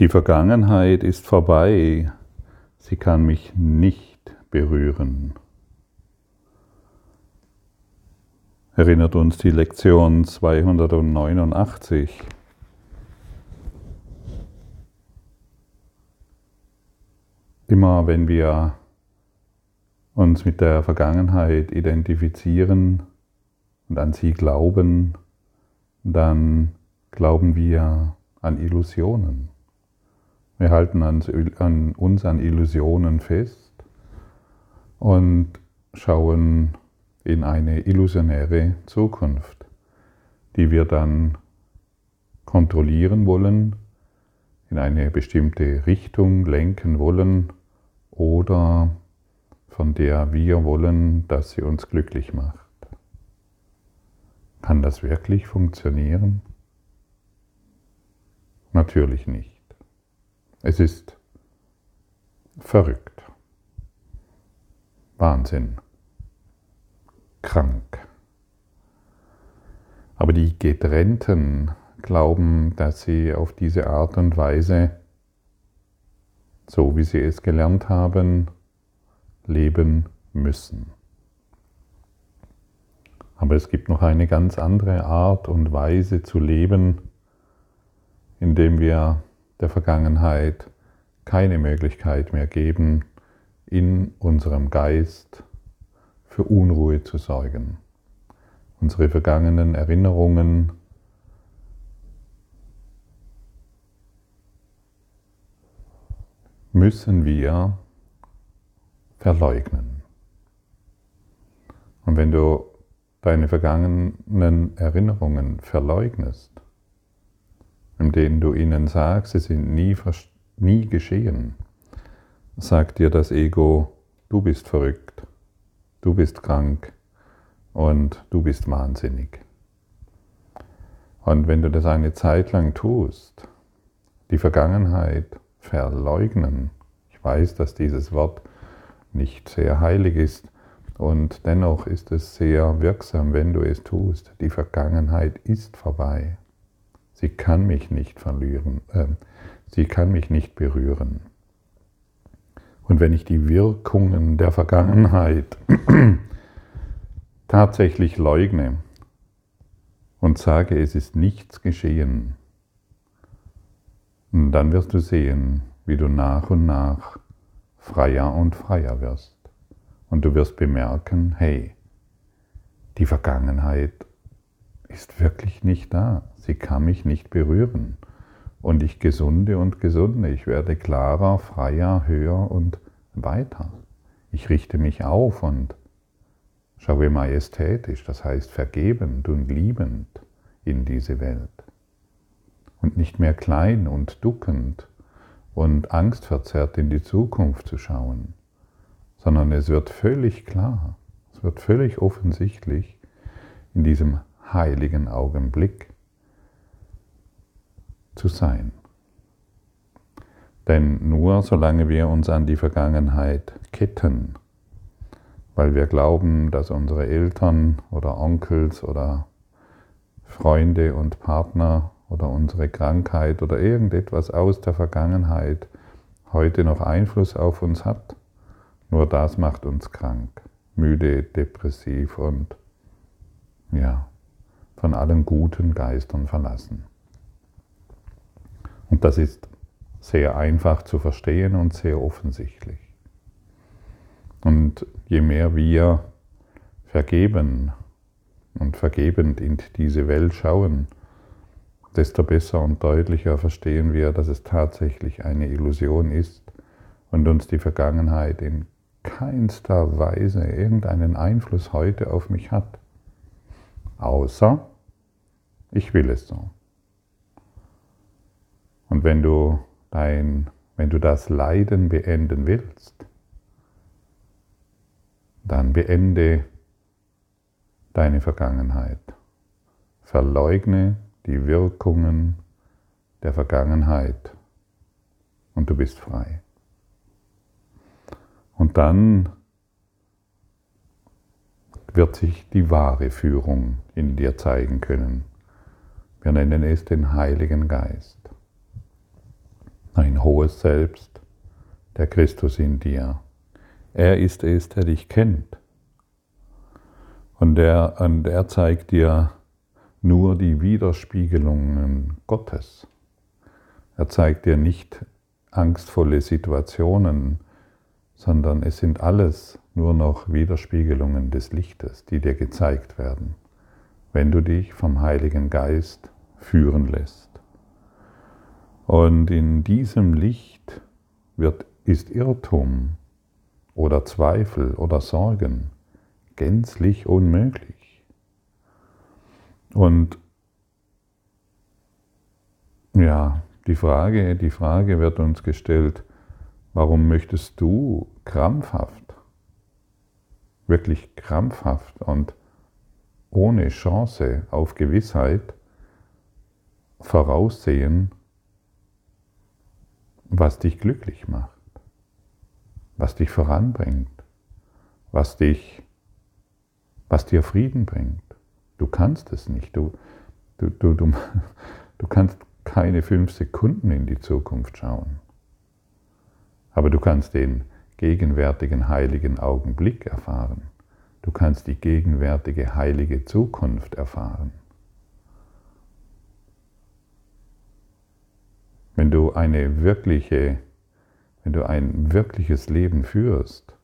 Die Vergangenheit ist vorbei, sie kann mich nicht berühren. Erinnert uns die Lektion 289. Immer wenn wir uns mit der Vergangenheit identifizieren und an sie glauben, dann glauben wir an Illusionen. Wir halten an, uns an Illusionen fest und schauen in eine illusionäre Zukunft, die wir dann kontrollieren wollen, in eine bestimmte Richtung lenken wollen oder von der wir wollen, dass sie uns glücklich macht. Kann das wirklich funktionieren? Natürlich nicht. Es ist verrückt. Wahnsinn. Krank. Aber die Getrennten glauben, dass sie auf diese Art und Weise, so wie sie es gelernt haben, leben müssen. Aber es gibt noch eine ganz andere Art und Weise zu leben, indem wir der Vergangenheit keine Möglichkeit mehr geben, in unserem Geist für Unruhe zu sorgen. Unsere vergangenen Erinnerungen müssen wir verleugnen. Und wenn du deine vergangenen Erinnerungen verleugnest, indem du ihnen sagst, sie sind nie, nie geschehen, sagt dir das Ego, du bist verrückt, du bist krank und du bist wahnsinnig. Und wenn du das eine Zeit lang tust, die Vergangenheit verleugnen, ich weiß, dass dieses Wort nicht sehr heilig ist, und dennoch ist es sehr wirksam, wenn du es tust. Die Vergangenheit ist vorbei. Sie kann mich nicht verlieren, äh, sie kann mich nicht berühren. Und wenn ich die Wirkungen der Vergangenheit tatsächlich leugne und sage, es ist nichts geschehen, dann wirst du sehen, wie du nach und nach freier und freier wirst. Und du wirst bemerken, hey, die Vergangenheit ist wirklich nicht da. Sie kann mich nicht berühren. Und ich gesunde und gesunde. Ich werde klarer, freier, höher und weiter. Ich richte mich auf und schaue majestätisch, das heißt vergebend und liebend in diese Welt. Und nicht mehr klein und duckend und angstverzerrt in die Zukunft zu schauen, sondern es wird völlig klar, es wird völlig offensichtlich in diesem heiligen Augenblick zu sein. Denn nur solange wir uns an die Vergangenheit ketten, weil wir glauben, dass unsere Eltern oder Onkels oder Freunde und Partner oder unsere Krankheit oder irgendetwas aus der Vergangenheit heute noch Einfluss auf uns hat, nur das macht uns krank, müde, depressiv und ja, von allen guten Geistern verlassen. Und das ist sehr einfach zu verstehen und sehr offensichtlich. Und je mehr wir vergeben und vergebend in diese Welt schauen, desto besser und deutlicher verstehen wir, dass es tatsächlich eine Illusion ist und uns die Vergangenheit in keinster Weise irgendeinen Einfluss heute auf mich hat, außer ich will es so. Und wenn du dein, wenn du das Leiden beenden willst, dann beende deine Vergangenheit. Verleugne die Wirkungen der Vergangenheit und du bist frei. Und dann wird sich die wahre Führung in dir zeigen können. Wir nennen es den Heiligen Geist. dein hohes Selbst, der Christus in dir. Er ist es, der dich kennt. Und er, und er zeigt dir nur die Widerspiegelungen Gottes. Er zeigt dir nicht angstvolle Situationen, sondern es sind alles nur noch Widerspiegelungen des Lichtes, die dir gezeigt werden, wenn du dich vom Heiligen Geist führen lässt. Und in diesem Licht wird, ist Irrtum oder Zweifel oder Sorgen gänzlich unmöglich. Und ja, die Frage, die Frage wird uns gestellt, warum möchtest du krampfhaft, wirklich krampfhaft und ohne Chance auf Gewissheit voraussehen, was dich glücklich macht, was dich voranbringt, was dich, was dir Frieden bringt. Du kannst es nicht. Du, du, du, du, du kannst keine fünf Sekunden in die Zukunft schauen. Aber du kannst den gegenwärtigen heiligen Augenblick erfahren. Du kannst die gegenwärtige heilige Zukunft erfahren. Wenn du eine wirkliche, wenn du ein wirkliches Leben führst,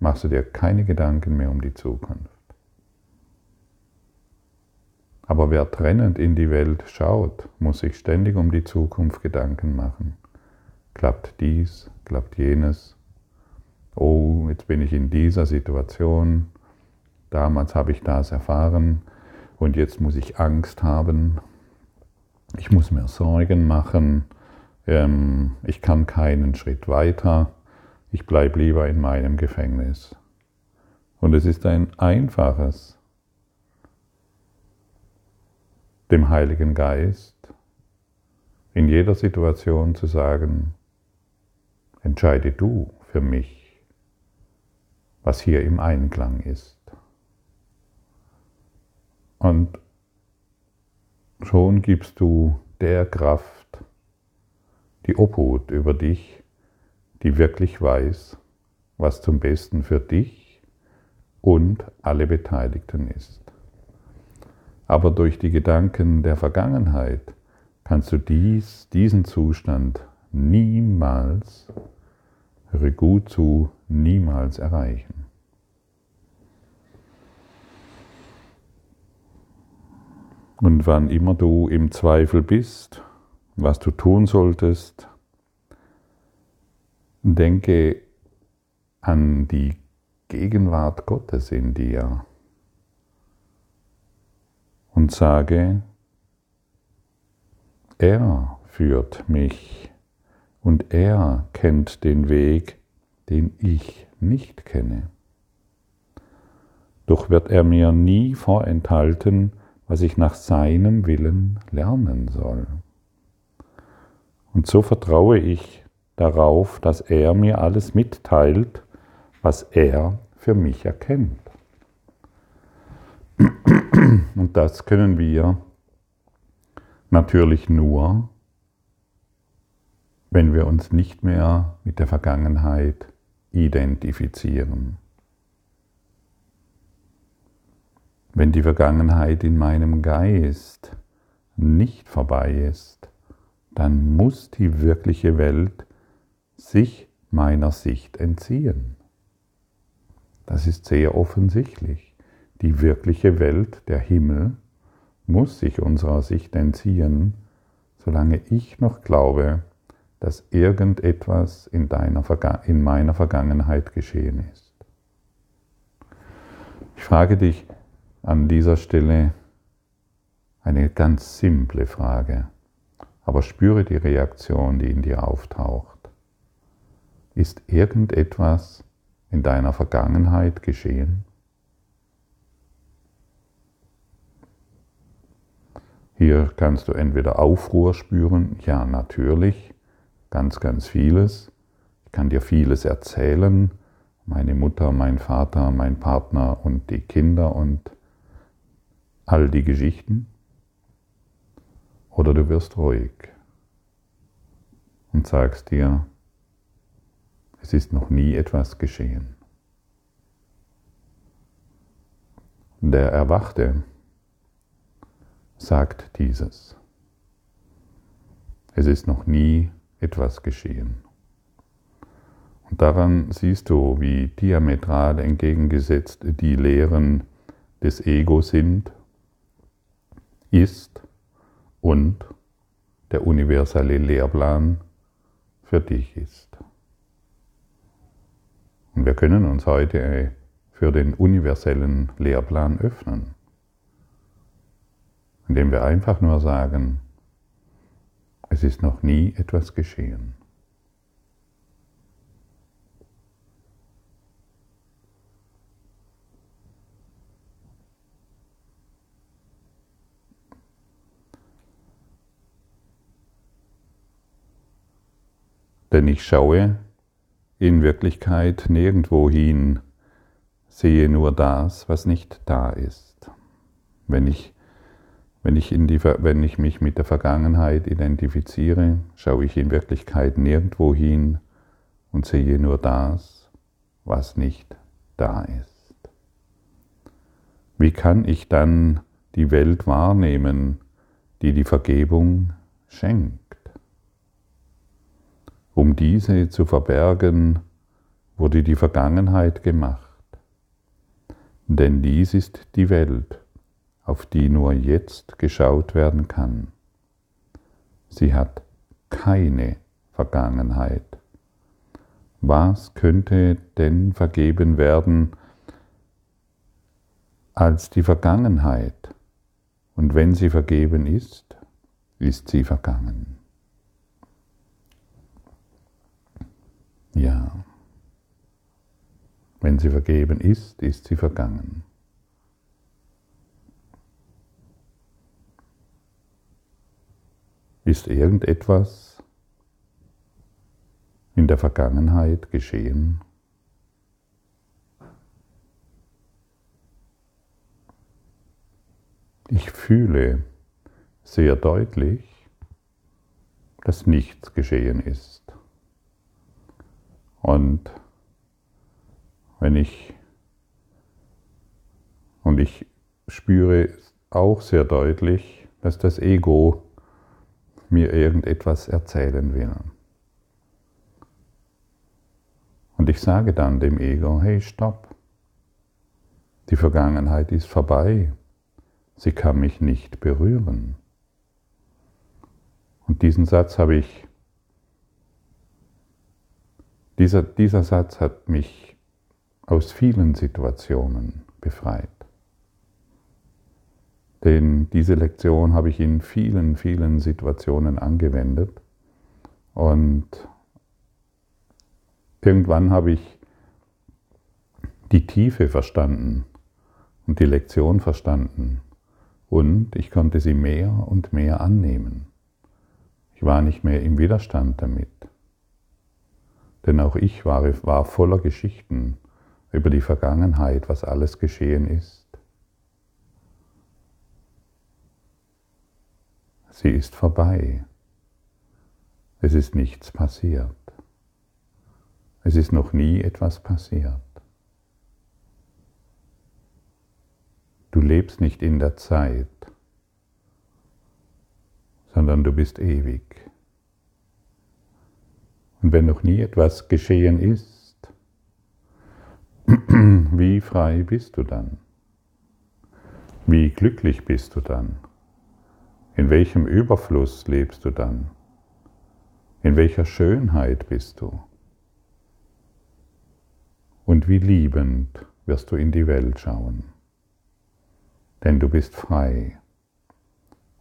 machst du dir keine Gedanken mehr um die Zukunft. Aber wer trennend in die Welt schaut, muss sich ständig um die Zukunft Gedanken machen. Klappt dies, klappt jenes. Oh, jetzt bin ich in dieser Situation. Damals habe ich das erfahren und jetzt muss ich Angst haben. Ich muss mir Sorgen machen. Ähm, ich kann keinen Schritt weiter. Ich bleibe lieber in meinem Gefängnis. Und es ist ein einfaches, dem Heiligen Geist in jeder Situation zu sagen, entscheide du für mich, was hier im Einklang ist. Und schon gibst du der Kraft die Obhut über dich, die wirklich weiß, was zum Besten für dich und alle Beteiligten ist. Aber durch die Gedanken der Vergangenheit kannst du dies, diesen Zustand niemals, höre gut zu, niemals erreichen. Und wann immer du im Zweifel bist, was du tun solltest, denke an die Gegenwart Gottes in dir und sage, er führt mich und er kennt den Weg, den ich nicht kenne. Doch wird er mir nie vorenthalten, was ich nach seinem Willen lernen soll. Und so vertraue ich darauf, dass er mir alles mitteilt, was er für mich erkennt. Und das können wir natürlich nur, wenn wir uns nicht mehr mit der Vergangenheit identifizieren. Wenn die Vergangenheit in meinem Geist nicht vorbei ist, dann muss die wirkliche Welt sich meiner Sicht entziehen. Das ist sehr offensichtlich. Die wirkliche Welt, der Himmel, muss sich unserer Sicht entziehen, solange ich noch glaube, dass irgendetwas in, deiner, in meiner Vergangenheit geschehen ist. Ich frage dich an dieser Stelle eine ganz simple Frage, aber spüre die Reaktion, die in dir auftaucht. Ist irgendetwas in deiner Vergangenheit geschehen? Hier kannst du entweder Aufruhr spüren, ja natürlich, ganz, ganz vieles. Ich kann dir vieles erzählen, meine Mutter, mein Vater, mein Partner und die Kinder und all die Geschichten. Oder du wirst ruhig und sagst dir, es ist noch nie etwas geschehen. Der Erwachte sagt dieses. Es ist noch nie etwas geschehen. Und daran siehst du, wie diametral entgegengesetzt die Lehren des Ego sind, ist und der universelle Lehrplan für dich ist. Und wir können uns heute für den universellen Lehrplan öffnen, indem wir einfach nur sagen, es ist noch nie etwas geschehen. Denn ich schaue in Wirklichkeit nirgendwo hin, sehe nur das, was nicht da ist. Wenn ich, wenn ich, die, wenn ich mich mit der Vergangenheit identifiziere, schaue ich in Wirklichkeit nirgendwo hin und sehe nur das, was nicht da ist. Wie kann ich dann die Welt wahrnehmen, die die Vergebung schenkt? Um diese zu verbergen, wurde die Vergangenheit gemacht. Denn dies ist die Welt, auf die nur jetzt geschaut werden kann. Sie hat keine Vergangenheit. Was könnte denn vergeben werden als die Vergangenheit? Und wenn sie vergeben ist, ist sie vergangen. Ja. Wenn sie vergeben ist, ist sie vergangen. Ist irgendetwas in der Vergangenheit geschehen? Ich fühle sehr deutlich, dass nichts geschehen ist. Und wenn ich, und ich spüre auch sehr deutlich, dass das Ego mir irgendetwas erzählen will. Und ich sage dann dem Ego, hey, stopp, die Vergangenheit ist vorbei, sie kann mich nicht berühren. Und diesen Satz habe ich dieser, dieser Satz hat mich aus vielen Situationen befreit. Denn diese Lektion habe ich in vielen, vielen Situationen angewendet und irgendwann habe ich die Tiefe verstanden und die Lektion verstanden und ich konnte sie mehr und mehr annehmen. Ich war nicht mehr im Widerstand damit. Denn auch ich war, war voller Geschichten über die Vergangenheit, was alles geschehen ist. Sie ist vorbei. Es ist nichts passiert. Es ist noch nie etwas passiert. Du lebst nicht in der Zeit, sondern du bist ewig. Und wenn noch nie etwas geschehen ist, wie frei bist du dann? Wie glücklich bist du dann? In welchem Überfluss lebst du dann? In welcher Schönheit bist du? Und wie liebend wirst du in die Welt schauen? Denn du bist frei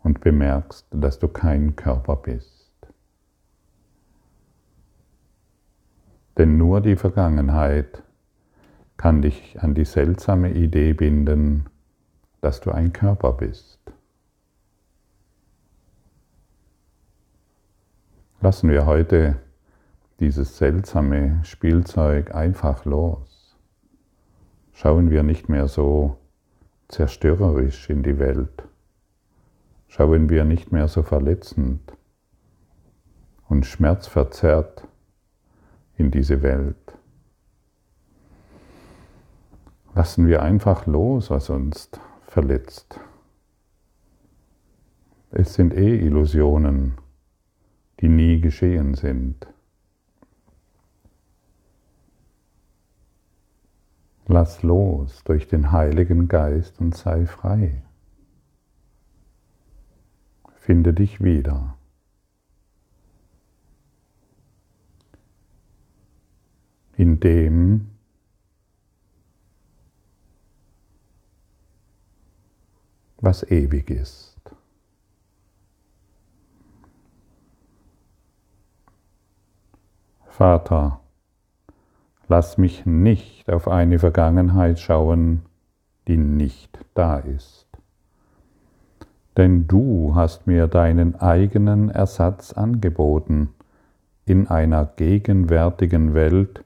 und bemerkst, dass du kein Körper bist. Denn nur die Vergangenheit kann dich an die seltsame Idee binden, dass du ein Körper bist. Lassen wir heute dieses seltsame Spielzeug einfach los. Schauen wir nicht mehr so zerstörerisch in die Welt. Schauen wir nicht mehr so verletzend und schmerzverzerrt in diese Welt. Lassen wir einfach los, was uns verletzt. Es sind eh Illusionen, die nie geschehen sind. Lass los durch den Heiligen Geist und sei frei. Finde dich wieder. In dem, was ewig ist. Vater, lass mich nicht auf eine Vergangenheit schauen, die nicht da ist. Denn du hast mir deinen eigenen Ersatz angeboten in einer gegenwärtigen Welt,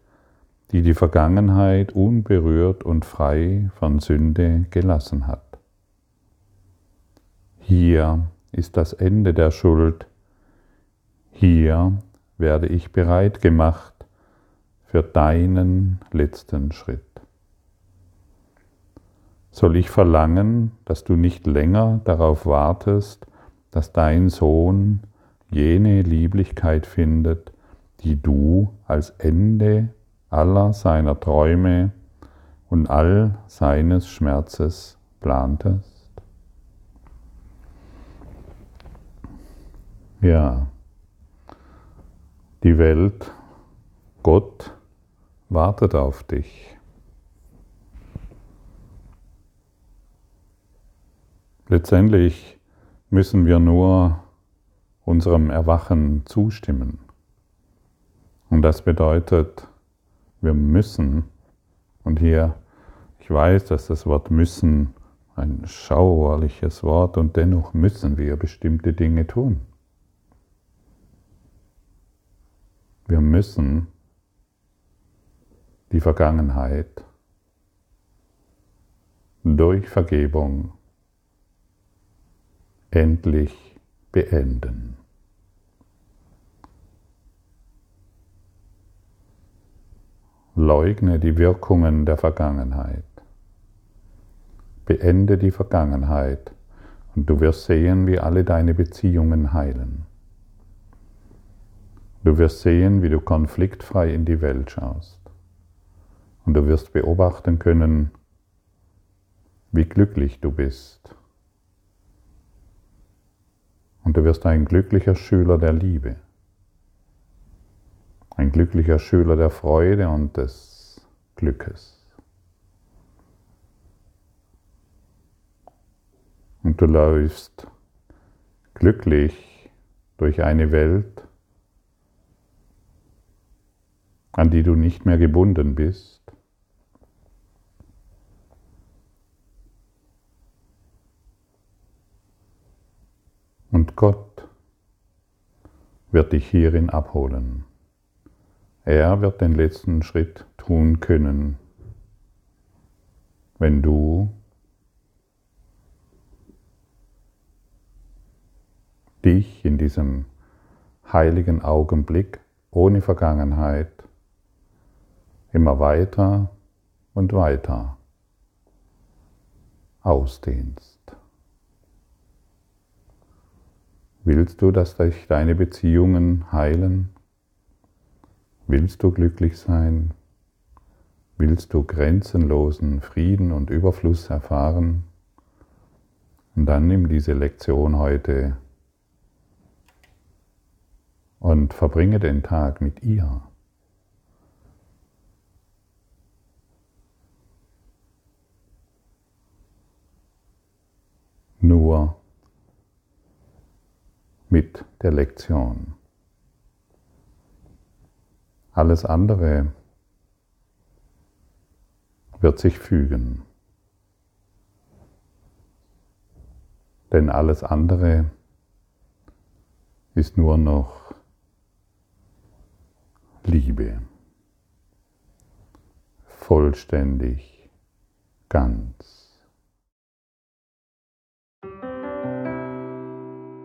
die die Vergangenheit unberührt und frei von Sünde gelassen hat. Hier ist das Ende der Schuld. Hier werde ich bereit gemacht für deinen letzten Schritt. Soll ich verlangen, dass du nicht länger darauf wartest, dass dein Sohn jene Lieblichkeit findet, die du als Ende aller seiner Träume und all seines Schmerzes plantest? Ja, die Welt, Gott wartet auf dich. Letztendlich müssen wir nur unserem Erwachen zustimmen. Und das bedeutet, wir müssen, und hier, ich weiß, dass das Wort müssen ein schauerliches Wort und dennoch müssen wir bestimmte Dinge tun. Wir müssen die Vergangenheit durch Vergebung endlich beenden. Leugne die Wirkungen der Vergangenheit. Beende die Vergangenheit und du wirst sehen, wie alle deine Beziehungen heilen. Du wirst sehen, wie du konfliktfrei in die Welt schaust. Und du wirst beobachten können, wie glücklich du bist. Und du wirst ein glücklicher Schüler der Liebe, ein glücklicher Schüler der Freude und des Glückes. Und du läufst glücklich durch eine Welt, an die du nicht mehr gebunden bist. Und Gott wird dich hierin abholen. Er wird den letzten Schritt tun können, wenn du dich in diesem heiligen Augenblick ohne Vergangenheit immer weiter und weiter ausdehnst. Willst du, dass dich deine Beziehungen heilen? Willst du glücklich sein? Willst du grenzenlosen Frieden und Überfluss erfahren? Und dann nimm diese Lektion heute und verbringe den Tag mit ihr. nur mit der Lektion. Alles andere wird sich fügen. Denn alles andere ist nur noch Liebe. Vollständig, ganz.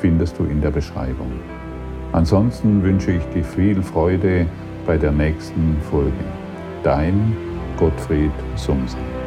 findest du in der Beschreibung. Ansonsten wünsche ich dir viel Freude bei der nächsten Folge. Dein Gottfried Sumsen.